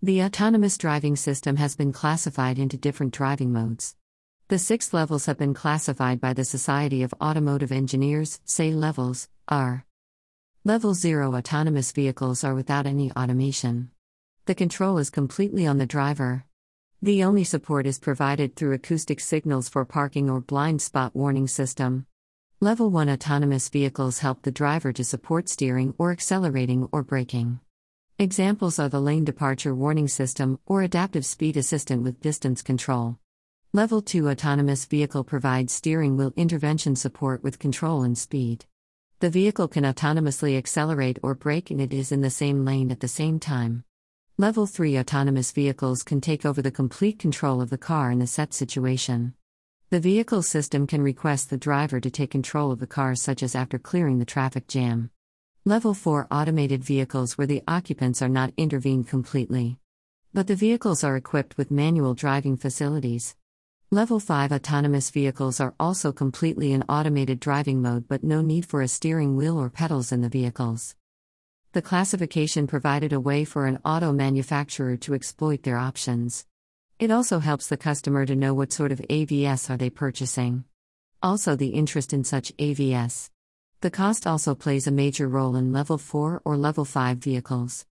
The autonomous driving system has been classified into different driving modes. The six levels have been classified by the Society of Automotive Engineers, say levels, are Level 0 autonomous vehicles are without any automation. The control is completely on the driver. The only support is provided through acoustic signals for parking or blind spot warning system. Level 1 autonomous vehicles help the driver to support steering or accelerating or braking. Examples are the lane departure warning system or adaptive speed assistant with distance control. Level 2 autonomous vehicle provides steering wheel intervention support with control and speed. The vehicle can autonomously accelerate or brake and it is in the same lane at the same time. Level 3 autonomous vehicles can take over the complete control of the car in a set situation. The vehicle system can request the driver to take control of the car, such as after clearing the traffic jam. Level 4 automated vehicles where the occupants are not intervened completely. But the vehicles are equipped with manual driving facilities. Level 5 autonomous vehicles are also completely in automated driving mode but no need for a steering wheel or pedals in the vehicles. The classification provided a way for an auto manufacturer to exploit their options. It also helps the customer to know what sort of AVS are they purchasing. Also the interest in such AVS. The cost also plays a major role in level 4 or level 5 vehicles.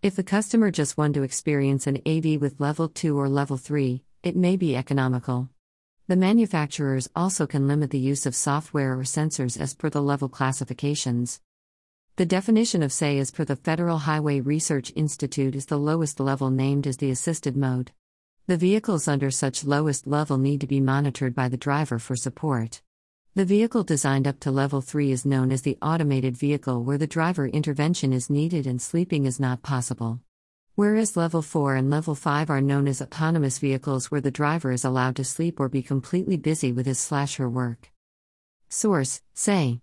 If the customer just want to experience an AV with level 2 or level 3, it may be economical. The manufacturers also can limit the use of software or sensors as per the level classifications. The definition of SAE as per the Federal Highway Research Institute is the lowest level named as the assisted mode. The vehicles under such lowest level need to be monitored by the driver for support. The vehicle designed up to level 3 is known as the automated vehicle where the driver intervention is needed and sleeping is not possible. Whereas level 4 and level 5 are known as autonomous vehicles where the driver is allowed to sleep or be completely busy with his slash her work. Source, SAE.